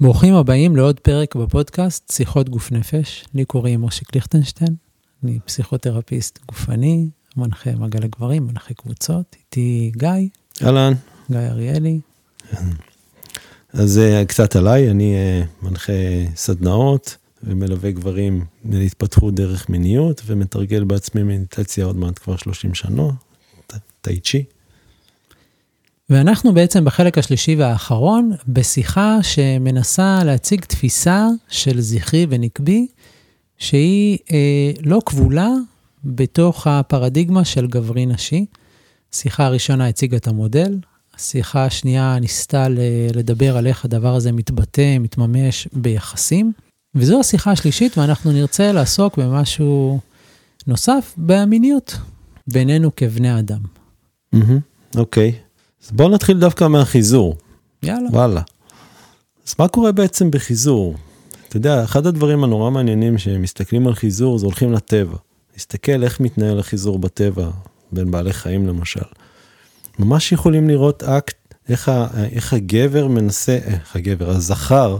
ברוכים הבאים לעוד פרק בפודקאסט שיחות גוף נפש. לי קוראים מושיק ליכטנשטיין, אני פסיכותרפיסט גופני, מנחה מגע לגברים, מנחה קבוצות, איתי גיא, אהלן. גיא אריאלי. אז אה, קצת עליי, אני אה, מנחה סדנאות ומלווה גברים להתפתחות דרך מיניות ומתרגל בעצמי מדיטציה עוד מעט כבר 30 שנה, טאי צ'י. ואנחנו בעצם בחלק השלישי והאחרון בשיחה שמנסה להציג תפיסה של זכרי ונקבי, שהיא אה, לא כבולה בתוך הפרדיגמה של גברי נשי. השיחה הראשונה הציגה את המודל, השיחה השנייה ניסתה לדבר על איך הדבר הזה מתבטא, מתממש ביחסים, וזו השיחה השלישית, ואנחנו נרצה לעסוק במשהו נוסף, במיניות, בינינו כבני אדם. אוקיי. אז בואו נתחיל דווקא מהחיזור, יאללה. וואלה. אז מה קורה בעצם בחיזור? אתה יודע, אחד הדברים הנורא מעניינים שמסתכלים על חיזור זה הולכים לטבע. להסתכל איך מתנהל החיזור בטבע, בין בעלי חיים למשל. ממש יכולים לראות אקט, איך, ה, איך הגבר מנסה, איך הגבר, הזכר,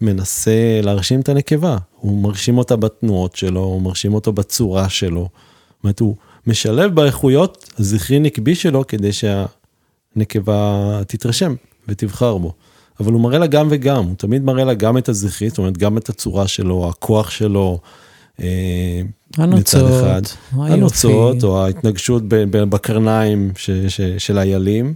מנסה להרשים את הנקבה. הוא מרשים אותה בתנועות שלו, הוא מרשים אותו בצורה שלו. זאת אומרת, הוא משלב באיכויות הזכרי נקבי שלו כדי שהנקבה תתרשם ותבחר בו. אבל הוא מראה לה גם וגם, הוא תמיד מראה לה גם את הזכרי, זאת אומרת, גם את הצורה שלו, הכוח שלו. אה, הנוצות, מצד אחד, היופי. הנוצות או ההתנגשות בקרניים ש, ש, של איילים,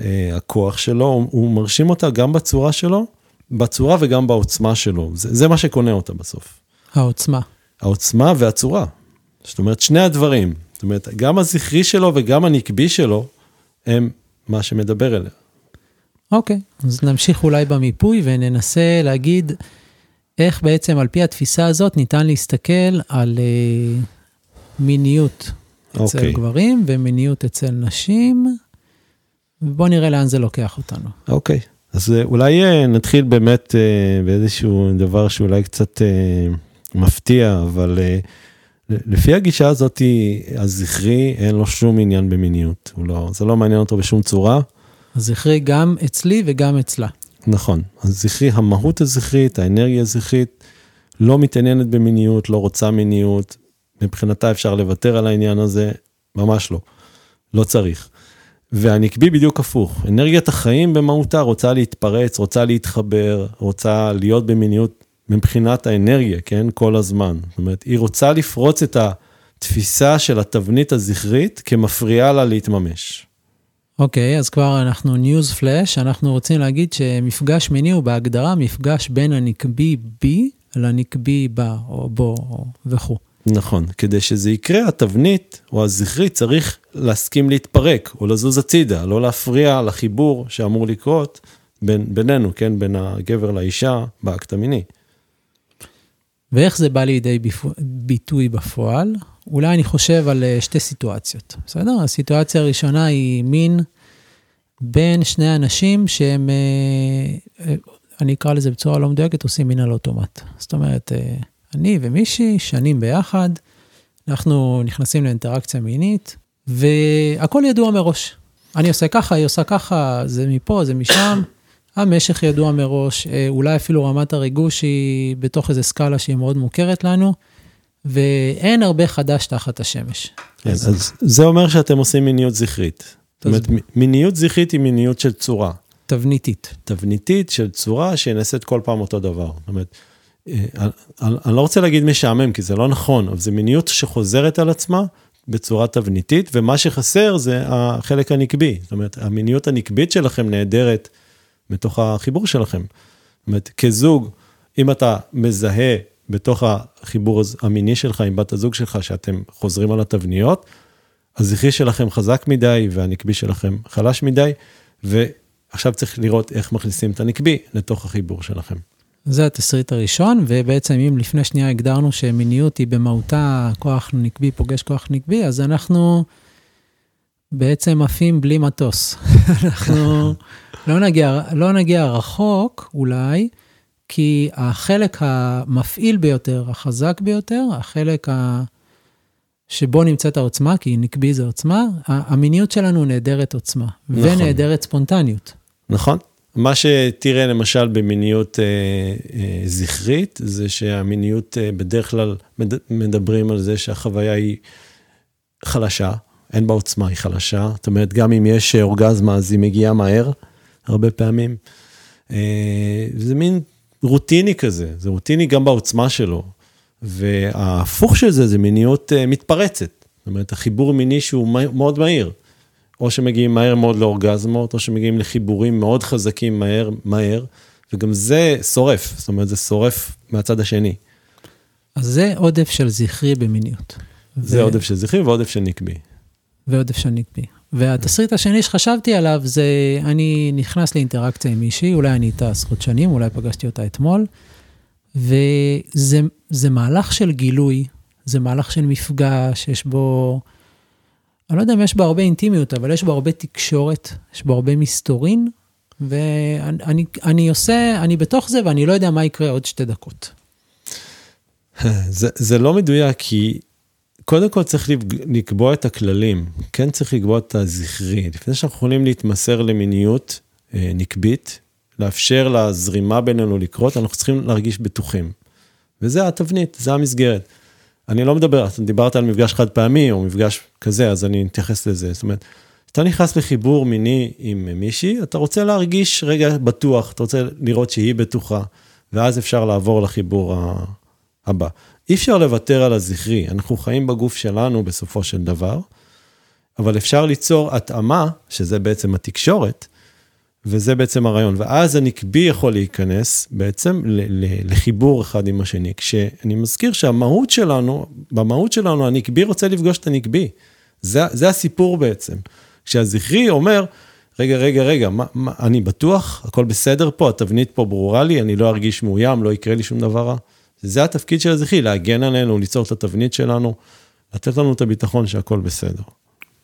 אה, הכוח שלו, הוא, הוא מרשים אותה גם בצורה שלו, בצורה וגם בעוצמה שלו, זה, זה מה שקונה אותה בסוף. העוצמה. העוצמה והצורה. זאת אומרת, שני הדברים, זאת אומרת, גם הזכרי שלו וגם הנקבי שלו, הם מה שמדבר אליה. אוקיי, אז נמשיך אולי במיפוי וננסה להגיד איך בעצם על פי התפיסה הזאת ניתן להסתכל על אה, מיניות אצל אוקיי. גברים ומיניות אצל נשים, ובואו נראה לאן זה לוקח אותנו. אוקיי, אז אה, אולי אה, נתחיל באמת אה, באיזשהו דבר שאולי קצת אה, מפתיע, אבל אה, לפי הגישה הזאת, הזכרי אין לו שום עניין במיניות, הוא לא, זה לא מעניין אותו בשום צורה. אז זכרי גם אצלי וגם אצלה. נכון, הזכרי, המהות הזכרית, האנרגיה הזכרית, לא מתעניינת במיניות, לא רוצה מיניות, מבחינתה אפשר לוותר על העניין הזה, ממש לא, לא צריך. והנקבי בדיוק הפוך, אנרגיית החיים במהותה רוצה להתפרץ, רוצה להתחבר, רוצה להיות במיניות מבחינת האנרגיה, כן, כל הזמן. זאת אומרת, היא רוצה לפרוץ את התפיסה של התבנית הזכרית כמפריעה לה להתממש. אוקיי, אז כבר אנחנו news flash, אנחנו רוצים להגיד שמפגש מיני הוא בהגדרה מפגש בין הנקבי בי לנקבי בה או בו או וכו'. נכון, כדי שזה יקרה, התבנית או הזכרית צריך להסכים להתפרק או לזוז הצידה, לא להפריע לחיבור שאמור לקרות בין, בינינו, כן, בין הגבר לאישה באקט המיני. ואיך זה בא לידי ביטוי בפועל? אולי אני חושב על אה, שתי סיטואציות, בסדר? הסיטואציה הראשונה היא מין בין שני אנשים שהם, אה, אה, אני אקרא לזה בצורה לא מדויקת, עושים מין על אוטומט. זאת אומרת, אני ומישהי שנים ביחד, אנחנו נכנסים לאינטראקציה מינית, והכל ידוע מראש. אני עושה ככה, היא עושה ככה, זה מפה, זה משם. המשך ידוע מראש, אה, אולי אפילו רמת הריגוש היא בתוך איזו סקאלה שהיא מאוד מוכרת לנו, ואין הרבה חדש תחת השמש. כן, אז זה אומר שאתם עושים מיניות זכרית. זאת אומרת, מיניות זכרית היא מיניות של צורה. תבניתית. תבניתית של צורה שנעשית כל פעם אותו דבר. זאת אומרת, אה, אני, אני לא רוצה להגיד משעמם, כי זה לא נכון, אבל זו מיניות שחוזרת על עצמה בצורה תבניתית, ומה שחסר זה החלק הנקבי. זאת אומרת, המיניות הנקבית שלכם נהדרת בתוך החיבור שלכם. זאת אומרת, כזוג, אם אתה מזהה בתוך החיבור המיני שלך עם בת הזוג שלך, שאתם חוזרים על התבניות, הזכרי שלכם חזק מדי והנקבי שלכם חלש מדי, ועכשיו צריך לראות איך מכניסים את הנקבי לתוך החיבור שלכם. זה התסריט הראשון, ובעצם אם לפני שנייה הגדרנו שמיניות היא במהותה כוח נקבי פוגש כוח נקבי, אז אנחנו בעצם עפים בלי מטוס. אנחנו לא נגיע, לא נגיע רחוק אולי, כי החלק המפעיל ביותר, החזק ביותר, החלק ה... שבו נמצאת העוצמה, כי נקבי זה עוצמה, המיניות שלנו נעדרת עוצמה, נכון. ונעדרת ספונטניות. נכון? מה שתראה למשל במיניות אה, אה, זכרית, זה שהמיניות אה, בדרך כלל מד, מדברים על זה שהחוויה היא חלשה, אין בה עוצמה, היא חלשה. זאת אומרת, גם אם יש אורגזמה, אז היא מגיעה מהר, הרבה פעמים. אה, זה מין רוטיני כזה, זה רוטיני גם בעוצמה שלו. וההפוך של זה, זה מיניות אה, מתפרצת. זאת אומרת, החיבור מיני שהוא מאוד מהיר. או שמגיעים מהר מאוד לאורגזמות, או שמגיעים לחיבורים מאוד חזקים מהר, מהר, וגם זה שורף, זאת אומרת, זה שורף מהצד השני. אז זה עודף של זכרי במיניות. זה ו... עודף של זכרי ועודף של נקבי. ועודף של נקבי. והתסריט השני שחשבתי עליו זה, אני נכנס לאינטראקציה עם מישהי, אולי אני איתה עשרות שנים, אולי פגשתי אותה אתמול, וזה מהלך של גילוי, זה מהלך של מפגש, יש בו... אני לא יודע אם יש בו הרבה אינטימיות, אבל יש בו הרבה תקשורת, יש בו הרבה מסתורין, ואני אני עושה, אני בתוך זה ואני לא יודע מה יקרה עוד שתי דקות. זה, זה לא מדויק, כי קודם כל צריך לקבוע את הכללים, כן צריך לקבוע את הזכרי. לפני שאנחנו יכולים להתמסר למיניות אה, נקבית, לאפשר לזרימה בינינו לקרות, אנחנו צריכים להרגיש בטוחים. וזה התבנית, זה המסגרת. אני לא מדבר, אתה דיברת על מפגש חד פעמי או מפגש כזה, אז אני אתייחס לזה. זאת אומרת, כשאתה נכנס לחיבור מיני עם מישהי, אתה רוצה להרגיש רגע בטוח, אתה רוצה לראות שהיא בטוחה, ואז אפשר לעבור לחיבור הבא. אי אפשר לוותר על הזכרי, אנחנו חיים בגוף שלנו בסופו של דבר, אבל אפשר ליצור התאמה, שזה בעצם התקשורת, וזה בעצם הרעיון. ואז הנקבי יכול להיכנס בעצם לחיבור אחד עם השני. כשאני מזכיר שהמהות שלנו, במהות שלנו הנקבי רוצה לפגוש את הנקבי. זה, זה הסיפור בעצם. כשהזכרי אומר, רגע, רגע, רגע, מה, מה, אני בטוח, הכל בסדר פה, התבנית פה ברורה לי, אני לא ארגיש מאוים, לא יקרה לי שום דבר רע. זה התפקיד של הזכרי, להגן עלינו, ליצור את התבנית שלנו, לתת לנו את הביטחון שהכל בסדר.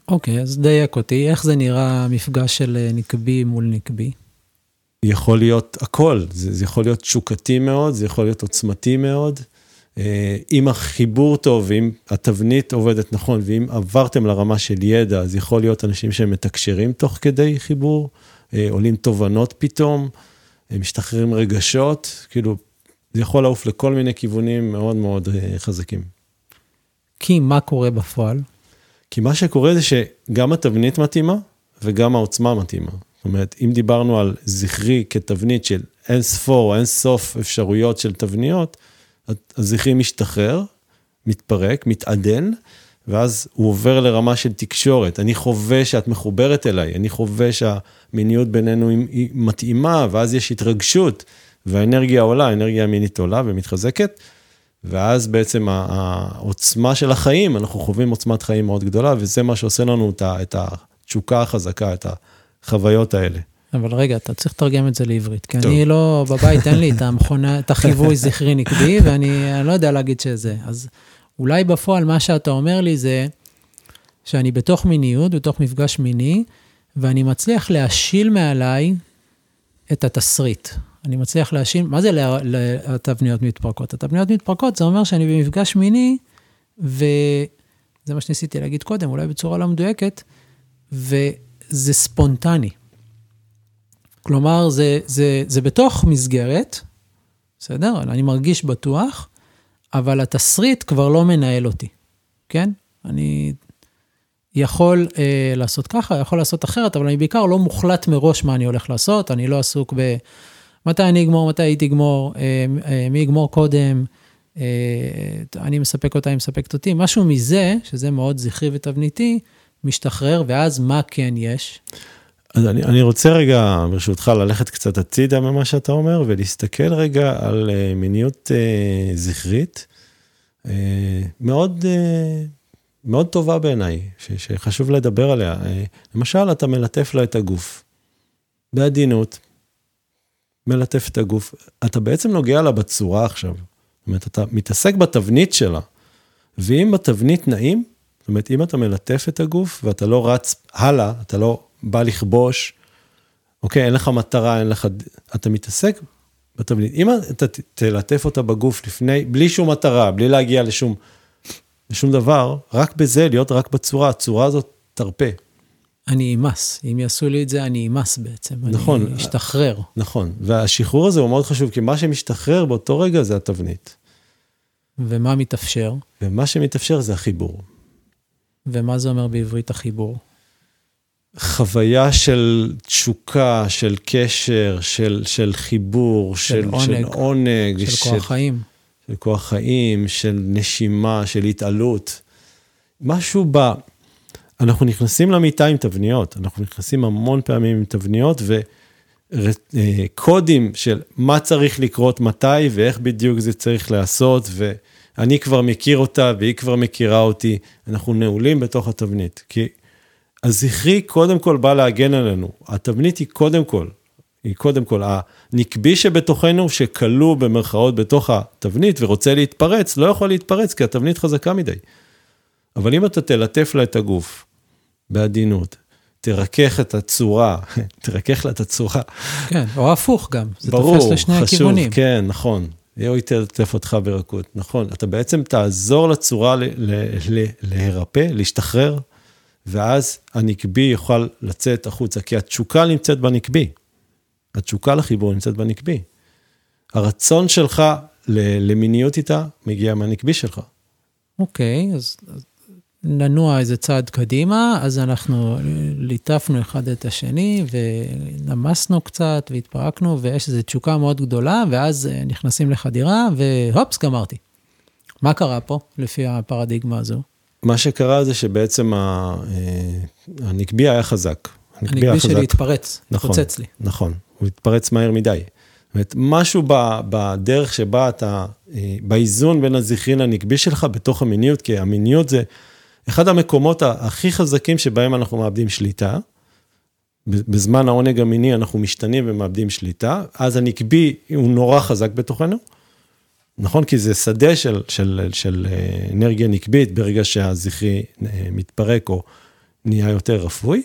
אוקיי, אז דייק אותי, איך זה נראה מפגש של אה, נקבי מול נקבי? יכול להיות הכל, זה, זה יכול להיות תשוקתי מאוד, זה יכול להיות עוצמתי מאוד. אה, אם החיבור טוב, ואם התבנית עובדת נכון, ואם עברתם לרמה של ידע, אז יכול להיות אנשים שמתקשרים תוך כדי חיבור, אה, עולים תובנות פתאום, משתחררים רגשות, כאילו, זה יכול לעוף לכל מיני כיוונים מאוד מאוד חזקים. כי מה קורה בפועל? כי מה שקורה זה שגם התבנית מתאימה וגם העוצמה מתאימה. זאת אומרת, אם דיברנו על זכרי כתבנית של אין ספור, אין סוף אפשרויות של תבניות, הזכרי משתחרר, מתפרק, מתעדן, ואז הוא עובר לרמה של תקשורת. אני חווה שאת מחוברת אליי, אני חווה שהמיניות בינינו היא מתאימה, ואז יש התרגשות, והאנרגיה עולה, האנרגיה המינית עולה ומתחזקת. ואז בעצם העוצמה של החיים, אנחנו חווים עוצמת חיים מאוד גדולה, וזה מה שעושה לנו את התשוקה החזקה, את החוויות האלה. אבל רגע, אתה צריך לתרגם את זה לעברית, כי טוב. אני לא, בבית אין לי את המכונה, את החיווי זכרי נקבי, ואני לא יודע להגיד שזה. אז אולי בפועל מה שאתה אומר לי זה שאני בתוך מיניות, בתוך מפגש מיני, ואני מצליח להשיל מעליי את התסריט. אני מצליח להשאיר, מה זה התבניות מתפרקות? התבניות מתפרקות, זה אומר שאני במפגש מיני, וזה מה שניסיתי להגיד קודם, אולי בצורה לא מדויקת, וזה ספונטני. כלומר, זה, זה, זה בתוך מסגרת, בסדר? אני מרגיש בטוח, אבל התסריט כבר לא מנהל אותי, כן? אני יכול אה, לעשות ככה, יכול לעשות אחרת, אבל אני בעיקר לא מוחלט מראש מה אני הולך לעשות, אני לא עסוק ב... מתי אני אגמור, מתי היא תגמור, אה, אה, מי יגמור קודם, אה, אני מספק אותה, היא מספקת אותי, משהו מזה, שזה מאוד זכרי ותבניתי, משתחרר, ואז מה כן יש? אז אני, אני רוצה רגע, ברשותך, ללכת קצת הצידה ממה שאתה אומר, ולהסתכל רגע על מיניות uh, זכרית, uh, מאוד, uh, מאוד טובה בעיניי, שחשוב לדבר עליה. Uh, למשל, אתה מלטף לה את הגוף, בעדינות, מלטף את הגוף, אתה בעצם נוגע לה בצורה עכשיו. זאת אומרת, אתה מתעסק בתבנית שלה. ואם בתבנית נעים, זאת אומרת, אם אתה מלטף את הגוף ואתה לא רץ הלאה, אתה לא בא לכבוש, אוקיי, אין לך מטרה, אין לך, אתה מתעסק בתבנית. אם אתה תלטף אותה בגוף לפני, בלי שום מטרה, בלי להגיע לשום, לשום דבר, רק בזה, להיות רק בצורה, הצורה הזאת תרפה. אני אמס. אם יעשו לי את זה, אני אמס בעצם. נכון. אני אשתחרר. נכון, והשחרור הזה הוא מאוד חשוב, כי מה שמשתחרר באותו רגע זה התבנית. ומה מתאפשר? ומה שמתאפשר זה החיבור. ומה זה אומר בעברית החיבור? חוויה של תשוקה, של קשר, של, של חיבור, של של, עונג, של עונג, של כוח חיים. של כוח חיים, של נשימה, של התעלות. משהו ב... אנחנו נכנסים למיטה עם תבניות, אנחנו נכנסים המון פעמים עם תבניות וקודים של מה צריך לקרות מתי ואיך בדיוק זה צריך להיעשות, ואני כבר מכיר אותה והיא כבר מכירה אותי, אנחנו נעולים בתוך התבנית. כי הזכרי קודם כל בא להגן עלינו, התבנית היא קודם כל, היא קודם כל, הנקבי שבתוכנו, שכלוא במרכאות בתוך התבנית ורוצה להתפרץ, לא יכול להתפרץ כי התבנית חזקה מדי. אבל אם אתה תלטף לה את הגוף בעדינות, תרכך את הצורה, תרכך לה את הצורה. כן, או הפוך גם, זה ברור, תופס לשני חשוב, הכיוונים. כן, נכון. היא תלטף אותך ברכות, נכון. אתה בעצם תעזור לצורה להירפא, להשתחרר, ואז הנקבי יוכל לצאת החוצה, כי התשוקה נמצאת בנקבי. התשוקה לחיבור נמצאת בנקבי. הרצון שלך למיניות איתה מגיע מהנקבי שלך. אוקיי, אז אז ננוע איזה צעד קדימה, אז אנחנו ליטפנו אחד את השני ונמסנו קצת והתפרקנו, ויש איזו תשוקה מאוד גדולה, ואז אה, נכנסים לחדירה, והופס, גמרתי. מה קרה פה, לפי הפרדיגמה הזו? מה שקרה זה שבעצם ה- אה, הנקבי היה חזק. הנקבי שלי התפרץ, נכון. התפוצץ לי. נכון, הוא התפרץ מהר מדי. זאת אומרת, משהו ב, בדרך שבה אתה, אה, באיזון בין הזכרי לנקבי שלך בתוך המיניות, כי המיניות זה אחד המקומות הכי חזקים שבהם אנחנו מאבדים שליטה. בזמן העונג המיני אנחנו משתנים ומאבדים שליטה, אז הנקבי הוא נורא חזק בתוכנו. נכון? כי זה שדה של, של, של אה, אנרגיה נקבית ברגע שהזכרי אה, מתפרק או נהיה יותר רפוי,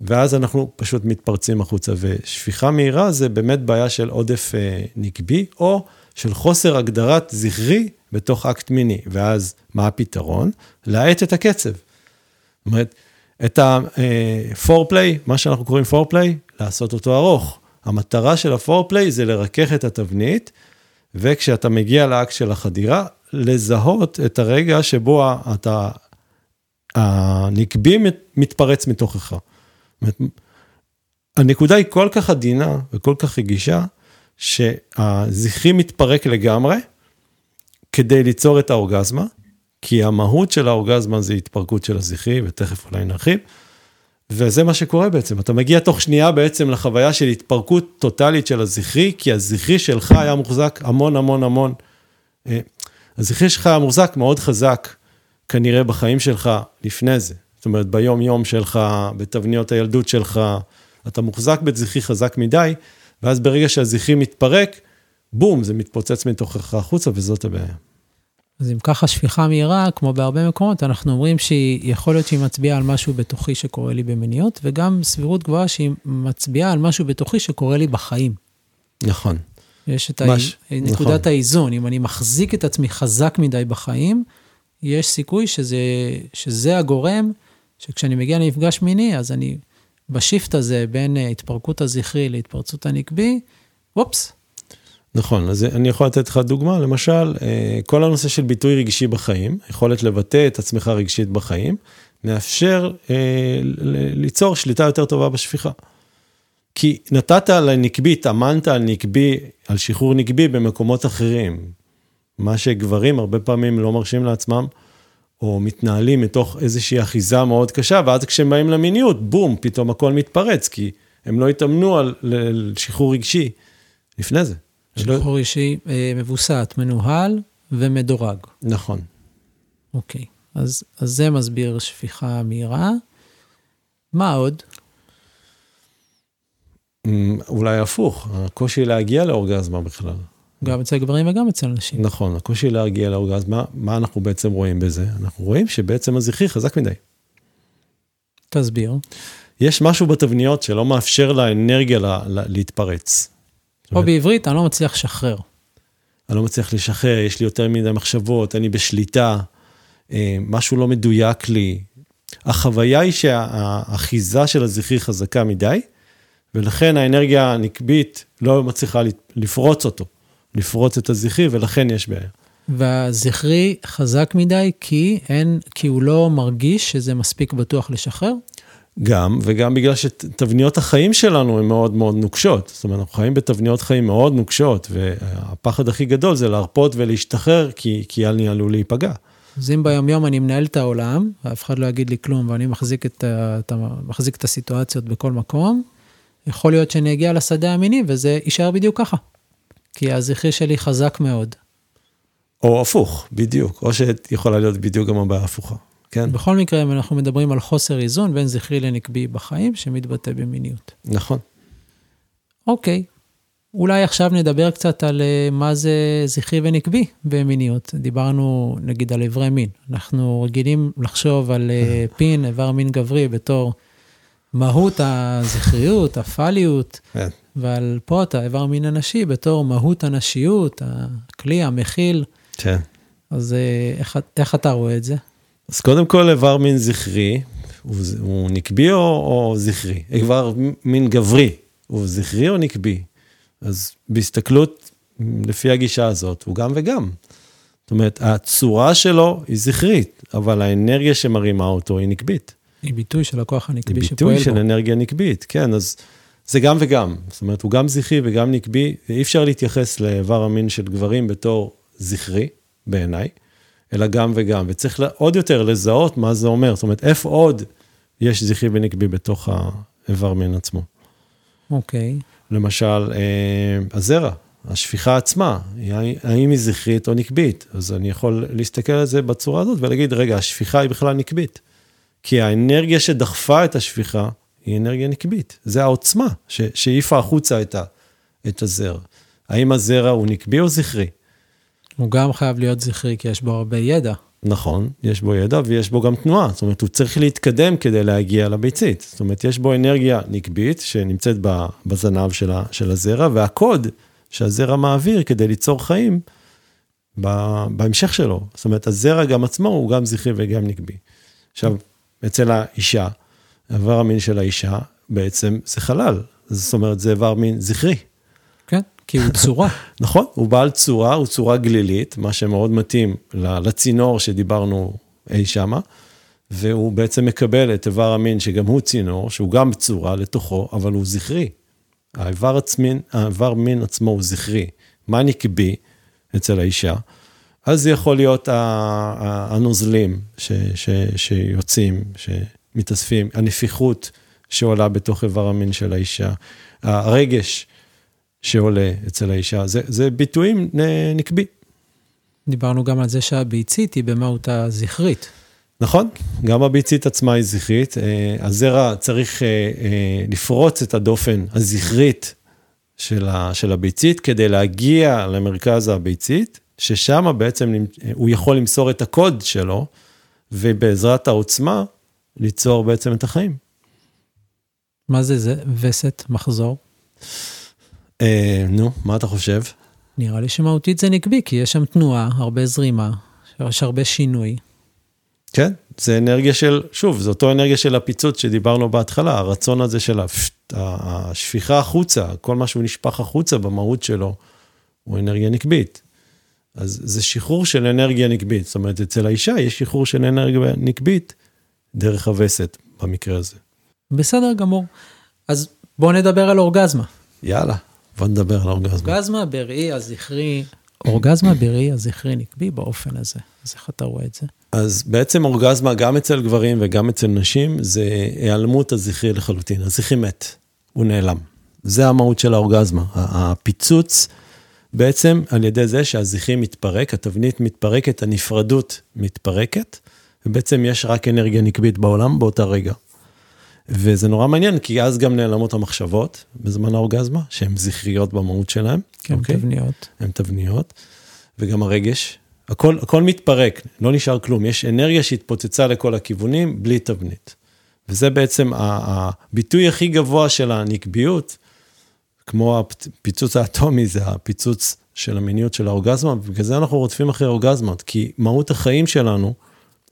ואז אנחנו פשוט מתפרצים החוצה. ושפיכה מהירה זה באמת בעיה של עודף אה, נקבי, או של חוסר הגדרת זכרי בתוך אקט מיני. ואז מה הפתרון? להאט את הקצב. זאת אומרת, את ה-4play, מה שאנחנו קוראים 4play, לעשות אותו ארוך. המטרה של ה-4play זה לרכך את התבנית, וכשאתה מגיע לאקט של החדירה, לזהות את הרגע שבו אתה, הנקבי מת- מתפרץ מתוכך. זאת הנקודה היא כל כך עדינה וכל כך רגישה, שהזכרי מתפרק לגמרי כדי ליצור את האורגזמה, כי המהות של האורגזמה זה התפרקות של הזכרי, ותכף אולי נרחיב. וזה מה שקורה בעצם, אתה מגיע תוך שנייה בעצם לחוויה של התפרקות טוטאלית של הזכרי, כי הזכרי שלך היה מוחזק המון המון המון. אה, הזכרי שלך היה מוחזק מאוד חזק, כנראה בחיים שלך לפני זה. זאת אומרת, ביום יום שלך, בתבניות הילדות שלך, אתה מוחזק בזכרי חזק מדי, ואז ברגע שהזכרי מתפרק, בום, זה מתפוצץ מתוכך החוצה, וזאת הבעיה. אז אם ככה שפיכה מהירה, כמו בהרבה מקומות, אנחנו אומרים שיכול להיות שהיא מצביעה על משהו בתוכי שקורה לי במיניות, וגם סבירות גבוהה שהיא מצביעה על משהו בתוכי שקורה לי בחיים. נכון. יש את מש- ה... נכון. נקודת האיזון, אם אני מחזיק את עצמי חזק מדי בחיים, יש סיכוי שזה, שזה הגורם, שכשאני מגיע למפגש מיני, אז אני בשיפט הזה בין אה, התפרקות הזכרי להתפרצות הנקבי, וופס, נכון, אז אני יכול לתת לך דוגמה, למשל, אה, כל הנושא של ביטוי רגשי בחיים, יכולת לבטא את עצמך רגשית בחיים, מאפשר אה, ליצור שליטה יותר טובה בשפיכה. כי נתת לנקבי, התאמנת על נקבי, על שחרור נקבי במקומות אחרים. מה שגברים הרבה פעמים לא מרשים לעצמם, או מתנהלים מתוך איזושהי אחיזה מאוד קשה, ואז כשהם באים למיניות, בום, פתאום הכל מתפרץ, כי הם לא התאמנו על ל- שחרור רגשי לפני זה. לא- שחרור אישי אה, מבוסת, מנוהל ומדורג. נכון. אוקיי, אז, אז זה מסביר שפיכה מהירה. מה עוד? אמ, אולי הפוך, הקושי להגיע לאורגזמה בכלל. גם אצל גברים וגם אצל נשים. נכון, הקושי להגיע לאורגזמה, מה אנחנו בעצם רואים בזה? אנחנו רואים שבעצם הזכרי חזק מדי. תסביר. יש משהו בתבניות שלא מאפשר לאנרגיה לה, לה, להתפרץ. אומרת, בעברית, אני לא מצליח לשחרר. אני לא מצליח לשחרר, יש לי יותר מדי מחשבות, אני בשליטה, אה, משהו לא מדויק לי. החוויה היא שהאחיזה של הזכרי חזקה מדי, ולכן האנרגיה הנקבית לא מצליחה לפרוץ אותו, לפרוץ את הזכרי, ולכן יש בעיה. והזכרי חזק מדי כי אין, כי הוא לא מרגיש שזה מספיק בטוח לשחרר? גם, וגם בגלל שתבניות החיים שלנו הן מאוד מאוד נוקשות. זאת אומרת, אנחנו חיים בתבניות חיים מאוד נוקשות, והפחד הכי גדול זה להרפות ולהשתחרר, כי, כי אני עלול להיפגע. אז אם ביומיום אני מנהל את העולם, ואף אחד לא יגיד לי כלום, ואני מחזיק את, את, מחזיק את הסיטואציות בכל מקום, יכול להיות שאני אגיע לשדה המיני וזה יישאר בדיוק ככה. כי הזכרי שלי חזק מאוד. או הפוך, בדיוק, או שיכולה להיות בדיוק גם הבעיה הפוכה. כן. בכל מקרה, אנחנו מדברים על חוסר איזון בין זכרי לנקבי בחיים, שמתבטא במיניות. נכון. אוקיי, אולי עכשיו נדבר קצת על אה, מה זה זכרי ונקבי במיניות. דיברנו נגיד על אברי מין. אנחנו רגילים לחשוב על אה, פין, איבר מין גברי, בתור מהות הזכריות, הפליות, כן. ועל פה את האיבר מין הנשי בתור מהות הנשיות, הכלי המכיל. כן. אז אה, איך, איך אתה רואה את זה? אז קודם כל איבר מין זכרי, הוא, הוא נקבי או, או זכרי? איבר מין גברי, הוא זכרי או נקבי? אז בהסתכלות לפי הגישה הזאת, הוא גם וגם. זאת אומרת, הצורה שלו היא זכרית, אבל האנרגיה שמרימה אותו היא נקבית. היא ביטוי של הכוח הנקבי שפועל בו. היא ביטוי של אנרגיה נקבית, כן, אז זה גם וגם. זאת אומרת, הוא גם זכרי וגם נקבי, ואי אפשר להתייחס לאיבר המין של גברים בתור זכרי, בעיניי, אלא גם וגם, וצריך עוד יותר לזהות מה זה אומר, זאת אומרת, איפה עוד יש זכרי ונקבי בתוך האיבר מין עצמו. אוקיי. Okay. למשל, אה, הזרע, השפיכה עצמה, האם היא זכרית או נקבית? אז אני יכול להסתכל על זה בצורה הזאת ולהגיד, רגע, השפיכה היא בכלל נקבית. כי האנרגיה שדחפה את השפיכה היא אנרגיה נקבית. זה העוצמה שהעיפה החוצה את, ה, את הזרע. האם הזרע הוא נקבי או זכרי? הוא גם חייב להיות זכרי, כי יש בו הרבה ידע. נכון, יש בו ידע ויש בו גם תנועה. זאת אומרת, הוא צריך להתקדם כדי להגיע לביצית. זאת אומרת, יש בו אנרגיה נקבית שנמצאת בזנב של הזרע, והקוד שהזרע מעביר כדי ליצור חיים בהמשך שלו. זאת אומרת, הזרע גם עצמו הוא גם זכרי וגם נקבי. עכשיו, אצל האישה, איבר המין של האישה בעצם זה חלל. זאת אומרת, זה איבר מין זכרי. כי הוא צורה. נכון, הוא בעל צורה, הוא צורה גלילית, מה שמאוד מתאים לצינור שדיברנו אי שמה, והוא בעצם מקבל את איבר המין שגם הוא צינור, שהוא גם צורה לתוכו, אבל הוא זכרי. האיבר, עצמין, האיבר מין עצמו הוא זכרי. מה נקבי אצל האישה? אז זה יכול להיות הנוזלים ש, ש, שיוצאים, שמתאספים, הנפיחות שעולה בתוך איבר המין של האישה, הרגש שעולה אצל האישה, זה, זה ביטויים נקבי. דיברנו גם על זה שהביצית היא במהותה זכרית. נכון, גם הביצית עצמה היא זכרית. אה, הזרע צריך אה, אה, לפרוץ את הדופן הזכרית של הביצית כדי להגיע למרכז הביצית, ששם בעצם הוא יכול למסור את הקוד שלו, ובעזרת העוצמה, ליצור בעצם את החיים. מה זה זה? וסת, מחזור? אה, נו, מה אתה חושב? נראה לי שמהותית זה נקבי, כי יש שם תנועה, הרבה זרימה, יש הרבה שינוי. כן, זה אנרגיה של, שוב, זו אותו אנרגיה של הפיצוץ שדיברנו בהתחלה, הרצון הזה של השפיכה החוצה, כל מה שהוא נשפך החוצה במהות שלו, הוא אנרגיה נקבית. אז זה שחרור של אנרגיה נקבית. זאת אומרת, אצל האישה יש שחרור של אנרגיה נקבית דרך הווסת, במקרה הזה. בסדר גמור. אז בואו נדבר על אורגזמה. יאללה, בוא נדבר על אורגזמה. אורגזמה בראי הזכרי, אורגזמה בראי הזכרי נקבי באופן הזה. אז איך אתה רואה את זה? אז בעצם אורגזמה גם אצל גברים וגם אצל נשים זה היעלמות הזכרי לחלוטין. הזכרי מת, הוא נעלם. זה המהות של האורגזמה. הפיצוץ בעצם על ידי זה שהזכרי מתפרק, התבנית מתפרקת, הנפרדות מתפרקת, ובעצם יש רק אנרגיה נקבית בעולם באותה רגע. וזה נורא מעניין, כי אז גם נעלמות המחשבות בזמן האורגזמה, שהן זכריות במהות שלהן. כן, אוקיי? תבניות. הן תבניות, וגם הרגש. הכל, הכל מתפרק, לא נשאר כלום. יש אנרגיה שהתפוצצה לכל הכיוונים בלי תבנית. וזה בעצם הביטוי הכי גבוה של הנקביות, כמו הפיצוץ האטומי, זה הפיצוץ של המיניות של האורגזמה, ובגלל זה אנחנו רודפים אחרי אורגזמות, כי מהות החיים שלנו,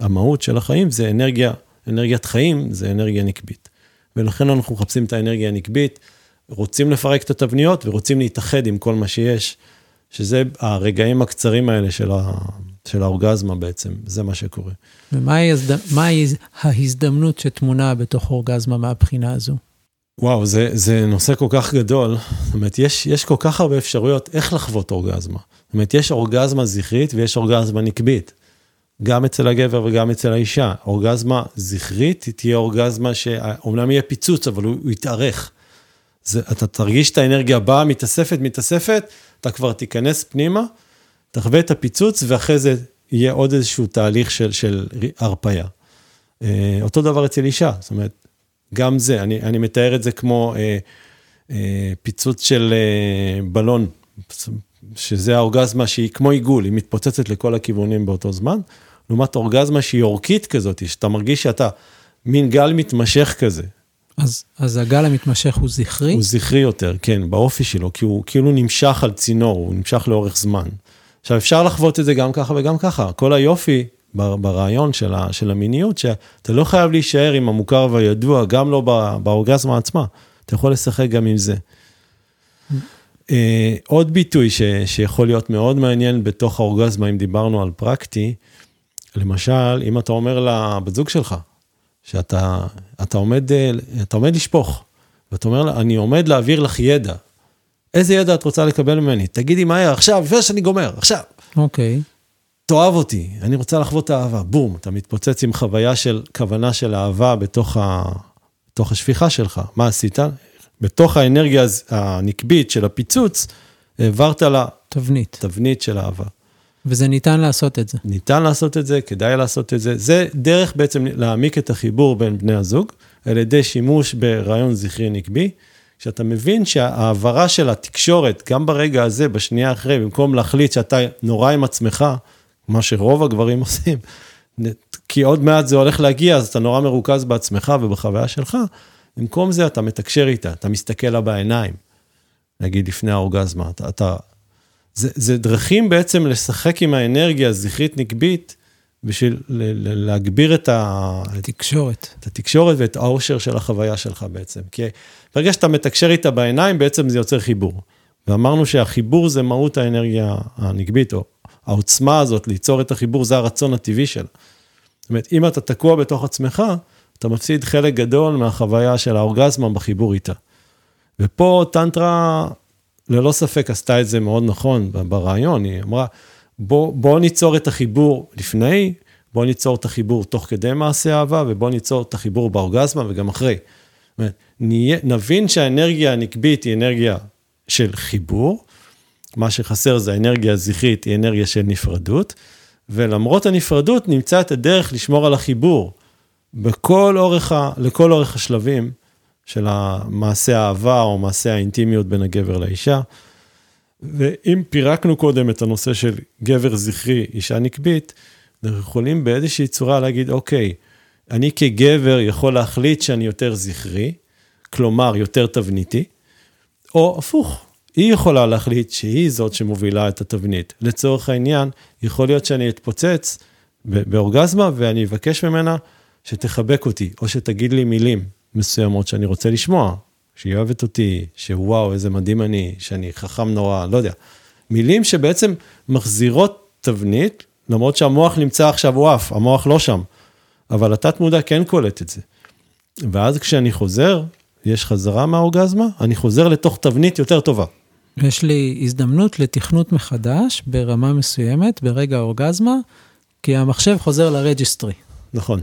המהות של החיים זה אנרגיה אנרגיית חיים זה אנרגיה נקבית. ולכן אנחנו מחפשים את האנרגיה הנקבית, רוצים לפרק את התבניות ורוצים להתאחד עם כל מה שיש, שזה הרגעים הקצרים האלה של, ה, של האורגזמה בעצם, זה מה שקורה. ומהי ההזדמנות שטמונה בתוך אורגזמה מהבחינה הזו? וואו, זה, זה נושא כל כך גדול. זאת אומרת, יש, יש כל כך הרבה אפשרויות איך לחוות אורגזמה. זאת אומרת, יש אורגזמה זכרית ויש אורגזמה נקבית. גם אצל הגבר וגם אצל האישה. אורגזמה זכרית היא תהיה אורגזמה שאומנם יהיה פיצוץ, אבל הוא, הוא יתארך. זה, אתה תרגיש את האנרגיה הבאה, מתאספת, מתאספת, אתה כבר תיכנס פנימה, תחווה את הפיצוץ, ואחרי זה יהיה עוד איזשהו תהליך של, של הרפייה. אה, אותו דבר אצל אישה, זאת אומרת, גם זה, אני, אני מתאר את זה כמו אה, אה, פיצוץ של אה, בלון, שזה האורגזמה שהיא כמו עיגול, היא מתפוצצת לכל הכיוונים באותו זמן, לעומת אורגזמה שהיא אורכית כזאת, שאתה מרגיש שאתה מין גל מתמשך כזה. אז, אז הגל המתמשך הוא זכרי? הוא זכרי יותר, כן, באופי שלו, כי הוא כאילו נמשך על צינור, הוא נמשך לאורך זמן. עכשיו, אפשר לחוות את זה גם ככה וגם ככה. כל היופי ברעיון של, ה, של המיניות, שאתה לא חייב להישאר עם המוכר והידוע, גם לא באורגזמה עצמה. אתה יכול לשחק גם עם זה. Uh, עוד ביטוי ש, שיכול להיות מאוד מעניין בתוך האורגזמה, אם דיברנו על פרקטי, למשל, אם אתה אומר לבת זוג שלך, שאתה אתה עומד, אה, אתה עומד לשפוך, ואתה אומר לה, אני עומד להעביר לך ידע. איזה ידע את רוצה לקבל ממני? תגידי מהר, עכשיו, לפני שאני גומר, עכשיו. אוקיי. Okay. תאהב אותי, אני רוצה לחוות אהבה. בום, אתה מתפוצץ עם חוויה של, כוונה של אהבה בתוך, ה, בתוך השפיכה שלך. מה עשית? בתוך האנרגיה הנקבית של הפיצוץ, העברת לה... תבנית. תבנית של אהבה. וזה ניתן לעשות את זה. ניתן לעשות את זה, כדאי לעשות את זה. זה דרך בעצם להעמיק את החיבור בין בני הזוג, על ידי שימוש ברעיון זכרי נקבי. כשאתה מבין שההעברה של התקשורת, גם ברגע הזה, בשנייה אחרי, במקום להחליט שאתה נורא עם עצמך, מה שרוב הגברים עושים, כי עוד מעט זה הולך להגיע, אז אתה נורא מרוכז בעצמך ובחוויה שלך, במקום זה אתה מתקשר איתה, אתה מסתכל לה בעיניים, נגיד לפני האורגזמה, אתה, אתה זה, זה דרכים בעצם לשחק עם האנרגיה הזכרית נקבית, בשביל להגביר את ה... התקשורת. את התקשורת ואת העושר של החוויה שלך בעצם. כי ברגע שאתה מתקשר איתה בעיניים, בעצם זה יוצר חיבור. ואמרנו שהחיבור זה מהות האנרגיה הנקבית, או העוצמה הזאת ליצור את החיבור, זה הרצון הטבעי שלה. זאת אומרת, אם אתה תקוע בתוך עצמך, אתה מפסיד חלק גדול מהחוויה של האורגזמה בחיבור איתה. ופה טנטרה ללא ספק עשתה את זה מאוד נכון ברעיון, היא אמרה, בוא, בוא ניצור את החיבור לפני, בוא ניצור את החיבור תוך כדי מעשה אהבה, ובוא ניצור את החיבור באורגזמה וגם אחרי. נהיה, נבין שהאנרגיה הנקבית היא אנרגיה של חיבור, מה שחסר זה האנרגיה הזכרית, היא אנרגיה של נפרדות, ולמרות הנפרדות נמצא את הדרך לשמור על החיבור בכל אורך, ה, לכל אורך השלבים של המעשה האהבה או מעשה האינטימיות בין הגבר לאישה. ואם פירקנו קודם את הנושא של גבר זכרי, אישה נקבית, אנחנו יכולים באיזושהי צורה להגיד, אוקיי, אני כגבר יכול להחליט שאני יותר זכרי, כלומר יותר תבניתי, או הפוך, היא יכולה להחליט שהיא זאת שמובילה את התבנית. לצורך העניין, יכול להיות שאני אתפוצץ באורגזמה ואני אבקש ממנה שתחבק אותי, או שתגיד לי מילים מסוימות שאני רוצה לשמוע, שהיא אוהבת אותי, שוואו, איזה מדהים אני, שאני חכם נורא, לא יודע. מילים שבעצם מחזירות תבנית, למרות שהמוח נמצא עכשיו, הוא עף, המוח לא שם, אבל התת מודע כן קולט את זה. ואז כשאני חוזר, יש חזרה מהאורגזמה, אני חוזר לתוך תבנית יותר טובה. יש לי הזדמנות לתכנות מחדש ברמה מסוימת, ברגע האורגזמה, כי המחשב חוזר ל registry. נכון.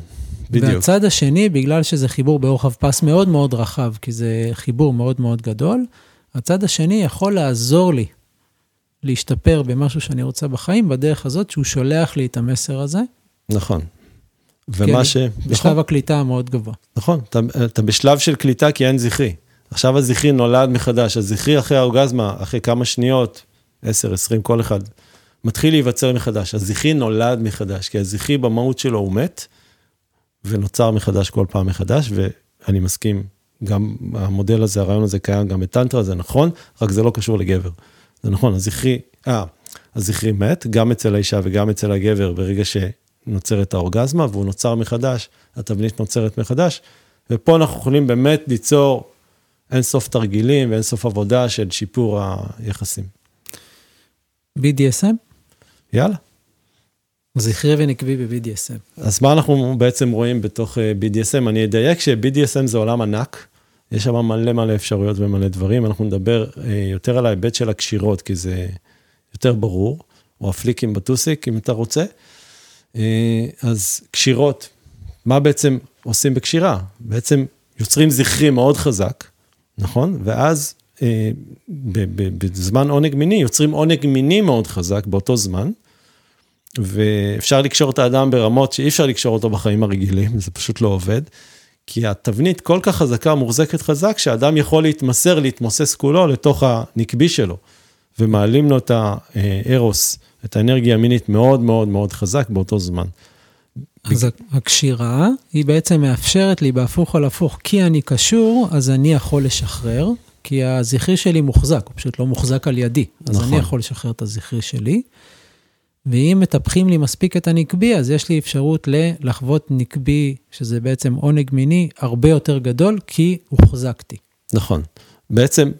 בדיוק. והצד השני, בגלל שזה חיבור ברוחב פס מאוד מאוד רחב, כי זה חיבור מאוד מאוד גדול, הצד השני יכול לעזור לי להשתפר במשהו שאני רוצה בחיים, בדרך הזאת שהוא שולח לי את המסר הזה. נכון. ומה ש... בשלב נכון. הקליטה המאוד גבוה. נכון, אתה, אתה בשלב של קליטה כי אין זכרי. עכשיו הזכרי נולד מחדש, הזכרי אחרי האורגזמה, אחרי כמה שניות, 10, 20, כל אחד, מתחיל להיווצר מחדש. הזכרי נולד מחדש, כי הזכרי במהות שלו הוא מת, ונוצר מחדש כל פעם מחדש, ואני מסכים, גם המודל הזה, הרעיון הזה קיים גם בטנטרה, זה נכון, רק זה לא קשור לגבר. זה נכון, הזכרי, אה, הזכרי מת, גם אצל האישה וגם אצל הגבר, ברגע נוצרת האורגזמה, והוא נוצר מחדש, התבנית נוצרת מחדש, ופה אנחנו יכולים באמת ליצור אינסוף תרגילים ואינסוף עבודה של שיפור היחסים. BDSM? יאללה. זכרי ונקבי ב-BDSM. אז מה אנחנו בעצם רואים בתוך אה, BDSM? אני אדייק ש-BDSM זה עולם ענק, יש שם מלא מלא אפשרויות ומלא דברים, אנחנו נדבר אה, יותר על ההיבט של הקשירות, כי זה יותר ברור, או הפליקים בטוסיק, אם אתה רוצה. אה, אז קשירות, מה בעצם עושים בקשירה? בעצם יוצרים זכרי מאוד חזק, נכון? ואז בזמן עונג מיני, יוצרים עונג מיני מאוד חזק באותו זמן. ואפשר לקשור את האדם ברמות שאי אפשר לקשור אותו בחיים הרגילים, זה פשוט לא עובד. כי התבנית כל כך חזקה, מוחזקת חזק, שהאדם יכול להתמסר, להתמוסס כולו לתוך הנקבי שלו. ומעלים לו את הארוס, את האנרגיה המינית מאוד מאוד מאוד חזק באותו זמן. אז הקשירה, היא בעצם מאפשרת לי בהפוך על הפוך, כי אני קשור, אז אני יכול לשחרר, כי הזכרי שלי מוחזק, הוא פשוט לא מוחזק על ידי. אז נכון. אני יכול לשחרר את הזכרי שלי. ואם מטפחים לי מספיק את הנקבי, אז יש לי אפשרות לחוות נקבי, שזה בעצם עונג מיני, הרבה יותר גדול, כי הוחזקתי. נכון. בעצם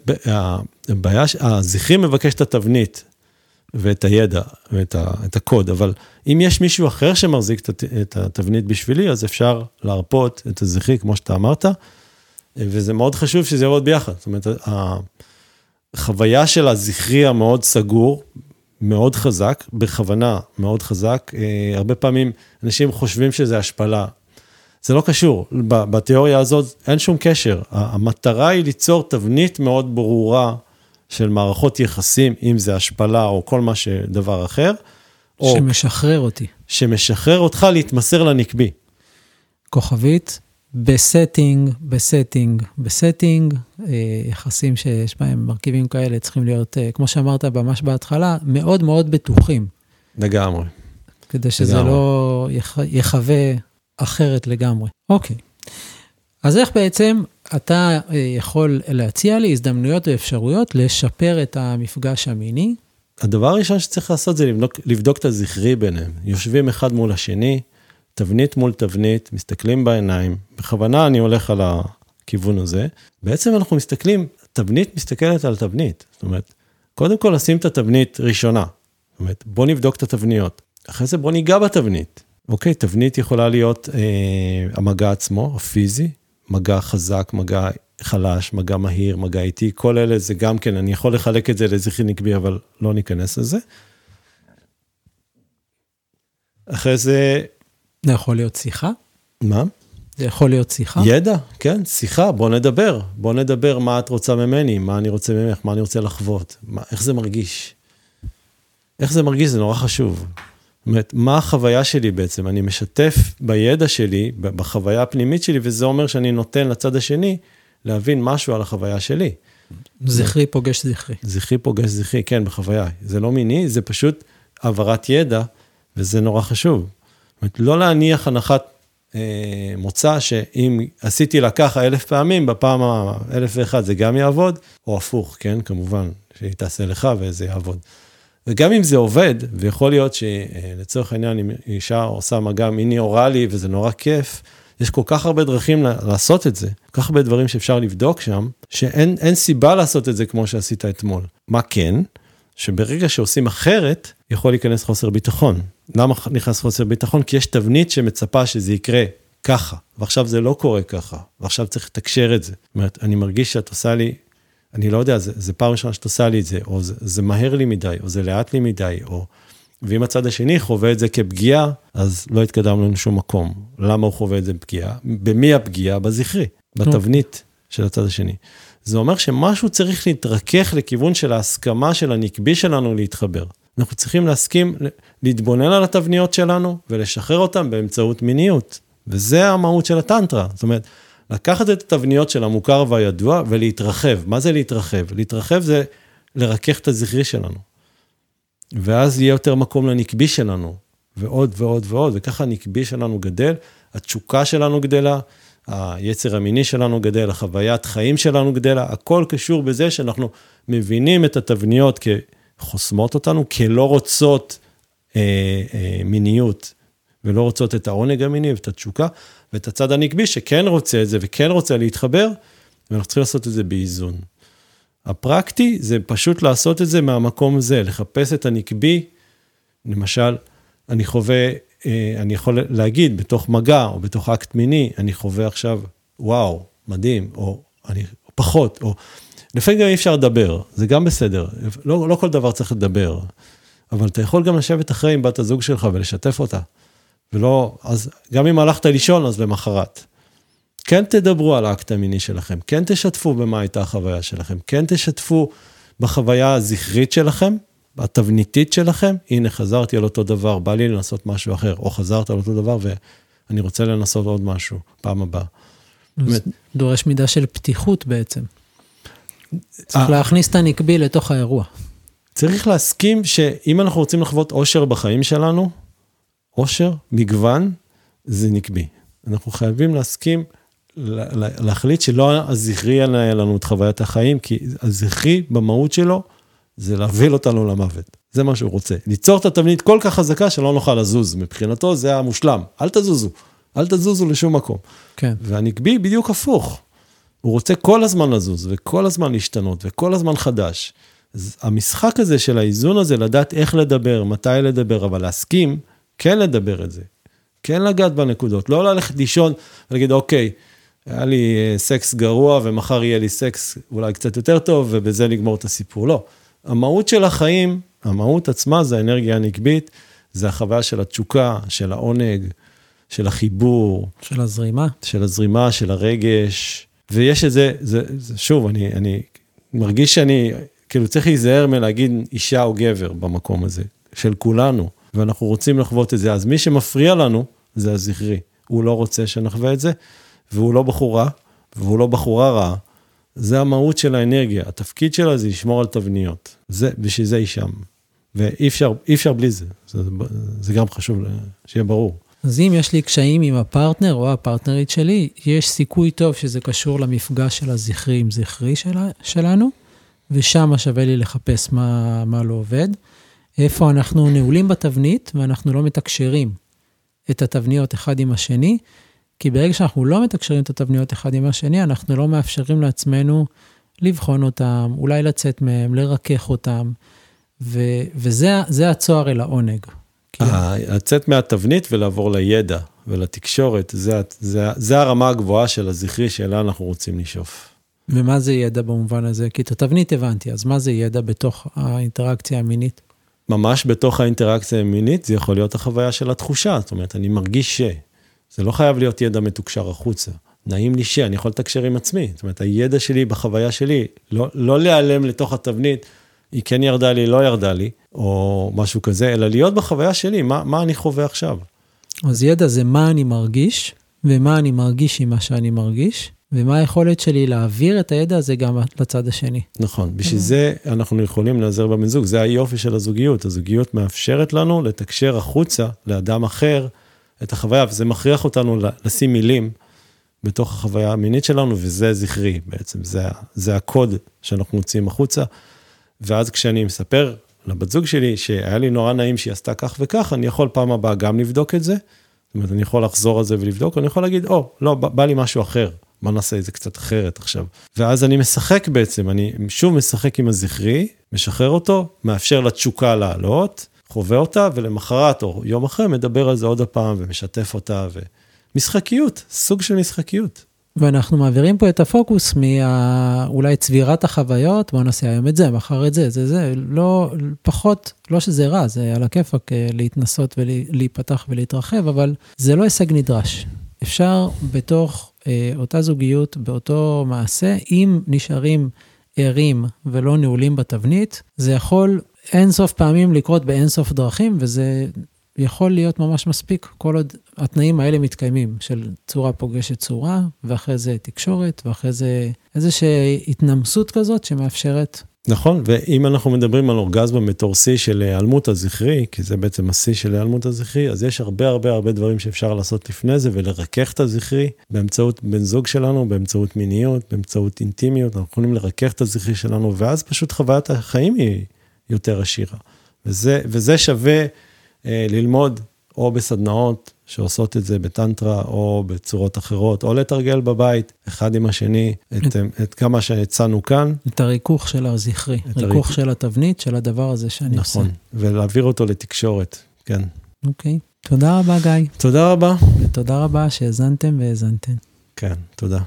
הבעיה, הזכרי מבקש את התבנית ואת הידע ואת ה, את הקוד, אבל אם יש מישהו אחר שמחזיק את התבנית בשבילי, אז אפשר להרפות את הזכרי, כמו שאתה אמרת, וזה מאוד חשוב שזה יעבוד ביחד. זאת אומרת, החוויה של הזכרי המאוד סגור, מאוד חזק, בכוונה מאוד חזק. אה, הרבה פעמים אנשים חושבים שזה השפלה. זה לא קשור, בתיאוריה הזאת אין שום קשר. המטרה היא ליצור תבנית מאוד ברורה של מערכות יחסים, אם זה השפלה או כל מה שדבר אחר. שמשחרר אותי. שמשחרר אותך להתמסר לנקבי. כוכבית, ב setting, ב setting, ב setting, אה, יחסים שיש בהם מרכיבים כאלה צריכים להיות, אה, כמו שאמרת ממש בהתחלה, מאוד מאוד בטוחים. לגמרי. כדי שזה לגמרי. לא יח, יחווה אחרת לגמרי. אוקיי. אז איך בעצם אתה אה, יכול להציע לי הזדמנויות ואפשרויות לשפר את המפגש המיני? הדבר הראשון שצריך לעשות זה לבדוק, לבדוק את הזכרי ביניהם. יושבים אחד מול השני, תבנית מול תבנית, מסתכלים בעיניים, בכוונה אני הולך על הכיוון הזה, בעצם אנחנו מסתכלים, תבנית מסתכלת על תבנית, זאת אומרת, קודם כל לשים את התבנית ראשונה, זאת אומרת, בוא נבדוק את התבניות, אחרי זה בוא ניגע בתבנית. אוקיי, תבנית יכולה להיות אה, המגע עצמו, הפיזי, מגע חזק, מגע חלש, מגע מהיר, מגע איטי, כל אלה זה גם כן, אני יכול לחלק את זה לזכרי נקבי, אבל לא ניכנס לזה. אחרי זה זה יכול להיות שיחה? מה? זה יכול להיות שיחה? ידע, כן, שיחה, בוא נדבר. בוא נדבר מה את רוצה ממני, מה אני רוצה ממך, מה אני רוצה לחוות, מה, איך זה מרגיש. איך זה מרגיש, זה נורא חשוב. זאת אומרת, מה החוויה שלי בעצם? אני משתף בידע שלי, בחוויה הפנימית שלי, וזה אומר שאני נותן לצד השני להבין משהו על החוויה שלי. זכרי פוגש זכרי. זכרי פוגש זכרי, כן, בחוויה. זה לא מיני, זה פשוט העברת ידע, וזה נורא חשוב. אומרת, לא להניח הנחת אה, מוצא שאם עשיתי לה ככה אלף פעמים, בפעם האלף ואחד זה גם יעבוד, או הפוך, כן, כמובן, שהיא תעשה לך וזה יעבוד. וגם אם זה עובד, ויכול להיות שלצורך העניין, אם אישה עושה מגע מיני אוראלי וזה נורא כיף, יש כל כך הרבה דרכים לעשות את זה, כל כך הרבה דברים שאפשר לבדוק שם, שאין סיבה לעשות את זה כמו שעשית אתמול. מה כן? שברגע שעושים אחרת, יכול להיכנס חוסר ביטחון. למה נכנס חוסר ביטחון? כי יש תבנית שמצפה שזה יקרה ככה, ועכשיו זה לא קורה ככה, ועכשיו צריך לתקשר את זה. זאת אומרת, אני מרגיש שאת עושה לי, אני לא יודע, זה, זה פעם ראשונה שאת עושה לי את זה, או זה, זה מהר לי מדי, או זה לאט לי מדי, או... ואם הצד השני חווה את זה כפגיעה, אז לא התקדמנו לשום מקום. למה הוא חווה את זה פגיעה? במי הפגיעה? בזכרי, בתבנית של הצד השני. זה אומר שמשהו צריך להתרכך לכיוון של ההסכמה של הנקבי שלנו להתחבר. אנחנו צריכים להסכים להתבונן על התבניות שלנו ולשחרר אותן באמצעות מיניות. וזה המהות של הטנטרה. זאת אומרת, לקחת את התבניות של המוכר והידוע ולהתרחב. מה זה להתרחב? להתרחב זה לרכך את הזכרי שלנו. ואז יהיה יותר מקום לנקבי שלנו, ועוד ועוד ועוד, וככה הנקבי שלנו גדל, התשוקה שלנו גדלה, היצר המיני שלנו גדל, החוויית חיים שלנו גדלה, הכל קשור בזה שאנחנו מבינים את התבניות כחוסמות אותנו, כלא רוצות מיניות ולא רוצות את העונג המיני ואת התשוקה, ואת הצד הנקבי שכן רוצה את זה וכן רוצה להתחבר, ואנחנו צריכים לעשות את זה באיזון. הפרקטי זה פשוט לעשות את זה מהמקום הזה, לחפש את הנקבי, למשל, אני חווה, אה, אני יכול להגיד בתוך מגע או בתוך אקט מיני, אני חווה עכשיו, וואו, מדהים, או אני פחות, או לפעמים גם אי אפשר לדבר, זה גם בסדר, לא, לא כל דבר צריך לדבר, אבל אתה יכול גם לשבת אחרי עם בת הזוג שלך ולשתף אותה. ולא, אז גם אם הלכת לישון, אז למחרת. כן תדברו על האקט המיני שלכם, כן תשתפו במה הייתה החוויה שלכם, כן תשתפו בחוויה הזכרית שלכם, התבניתית שלכם, הנה חזרתי על אותו דבר, בא לי לנסות משהו אחר, או חזרת על אותו דבר ואני רוצה לנסות עוד משהו, פעם הבאה. דורש מידה של פתיחות בעצם. צריך אה. להכניס את הנקבי לתוך האירוע. צריך להסכים שאם אנחנו רוצים לחוות אושר בחיים שלנו, אושר, מגוון, זה נקבי. אנחנו חייבים להסכים, להחליט שלא הזכרי ינהל לנו את חוויית החיים, כי הזכרי במהות שלו זה להביא אותנו למוות. זה מה שהוא רוצה. ליצור את התבנית כל כך חזקה שלא נוכל לזוז. מבחינתו זה המושלם. אל תזוזו, אל תזוזו לשום מקום. כן. והנקבי בדיוק הפוך. הוא רוצה כל הזמן לזוז, וכל הזמן להשתנות, וכל הזמן חדש. המשחק הזה של האיזון הזה, לדעת איך לדבר, מתי לדבר, אבל להסכים, כן לדבר את זה. כן לגעת בנקודות, לא ללכת לישון ולהגיד, אוקיי, היה לי אה, סקס גרוע ומחר יהיה לי סקס אולי קצת יותר טוב ובזה לגמור את הסיפור. לא. המהות של החיים, המהות עצמה זה האנרגיה הנקבית, זה החוויה של התשוקה, של העונג, של החיבור. של הזרימה. של הזרימה, של הרגש. ויש את זה, זה, זה שוב, אני, אני מרגיש שאני, כאילו צריך להיזהר מלהגיד אישה או גבר במקום הזה, של כולנו, ואנחנו רוצים לחוות את זה. אז מי שמפריע לנו זה הזכרי. הוא לא רוצה שנחווה את זה, והוא לא בחורה, והוא לא בחורה רעה. זה המהות של האנרגיה, התפקיד שלה זה לשמור על תבניות. זה, בשביל זה היא שם. ואי אפשר, אפשר בלי זה. זה, זה גם חשוב שיהיה ברור. אז אם יש לי קשיים עם הפרטנר או הפרטנרית שלי, יש סיכוי טוב שזה קשור למפגש של הזכרי עם זכרי שלה, שלנו, ושם שווה לי לחפש מה, מה לא עובד. איפה אנחנו נעולים בתבנית ואנחנו לא מתקשרים את התבניות אחד עם השני, כי ברגע שאנחנו לא מתקשרים את התבניות אחד עם השני, אנחנו לא מאפשרים לעצמנו לבחון אותם, אולי לצאת מהם, לרכך אותם, ו- וזה הצוהר אל העונג. לצאת מהתבנית ולעבור לידע ולתקשורת, זה, זה, זה הרמה הגבוהה של הזכרי שאלה אנחנו רוצים לשאוף. ומה זה ידע במובן הזה? כי את התבנית הבנתי, אז מה זה ידע בתוך האינטראקציה המינית? ממש בתוך האינטראקציה המינית, זה יכול להיות החוויה של התחושה, זאת אומרת, אני מרגיש ש... זה לא חייב להיות ידע מתוקשר החוצה. נעים לי ש... אני יכול לתקשר עם עצמי. זאת אומרת, הידע שלי בחוויה שלי, לא, לא להיעלם לתוך התבנית, היא כן ירדה לי, לא ירדה לי, או משהו כזה, אלא להיות בחוויה שלי, מה, מה אני חווה עכשיו. אז ידע זה מה אני מרגיש, ומה אני מרגיש עם מה שאני מרגיש, ומה היכולת שלי להעביר את הידע הזה גם לצד השני. נכון, בשביל זה אנחנו יכולים להיעזר בבן זוג, זה היופי של הזוגיות. הזוגיות מאפשרת לנו לתקשר החוצה לאדם אחר את החוויה, וזה מכריח אותנו לשים מילים בתוך החוויה המינית שלנו, וזה זכרי בעצם, זה, זה הקוד שאנחנו מוציאים החוצה. ואז כשאני מספר לבת זוג שלי שהיה לי נורא נעים שהיא עשתה כך וכך, אני יכול פעם הבאה גם לבדוק את זה. זאת אומרת, אני יכול לחזור על זה ולבדוק, אני יכול להגיד, או, oh, לא, בא לי משהו אחר, מה נעשה את זה קצת אחרת עכשיו. ואז אני משחק בעצם, אני שוב משחק עם הזכרי, משחרר אותו, מאפשר לתשוקה לעלות, חווה אותה, ולמחרת או יום אחרי מדבר על זה עוד הפעם ומשתף אותה, ומשחקיות, סוג של משחקיות. ואנחנו מעבירים פה את הפוקוס מאולי צבירת החוויות, בוא נעשה היום את זה, מחר את זה, זה זה, לא, פחות, לא שזה רע, זה על הכיפאק אה, להתנסות ולהיפתח ולהתרחב, אבל זה לא הישג נדרש. אפשר בתוך אה, אותה זוגיות, באותו מעשה, אם נשארים ערים ולא נעולים בתבנית, זה יכול אינסוף פעמים לקרות באינסוף דרכים, וזה יכול להיות ממש מספיק כל עוד התנאים האלה מתקיימים, של צורה פוגשת צורה, ואחרי זה תקשורת, ואחרי זה איזושהי התנמסות כזאת שמאפשרת. נכון, ואם אנחנו מדברים על אורגזמה בתור שיא של היעלמות הזכרי, כי זה בעצם השיא של היעלמות הזכרי, אז יש הרבה הרבה הרבה דברים שאפשר לעשות לפני זה ולרכך את הזכרי באמצעות בן זוג שלנו, באמצעות מיניות, באמצעות אינטימיות, אנחנו יכולים לרכך את הזכרי שלנו, ואז פשוט חוויית החיים היא יותר עשירה. וזה, וזה שווה אה, ללמוד או בסדנאות שעושות את זה בטנטרה או בצורות אחרות, או לתרגל בבית, אחד עם השני, את, את כמה שהצענו כאן. את הריכוך של הזכרי, ריכוך. של התבנית, של הדבר הזה שאני נכון, עושה. נכון, ולהעביר אותו לתקשורת, כן. אוקיי, תודה רבה גיא. תודה רבה. ותודה רבה שהאזנתם והאזנתם. כן, תודה.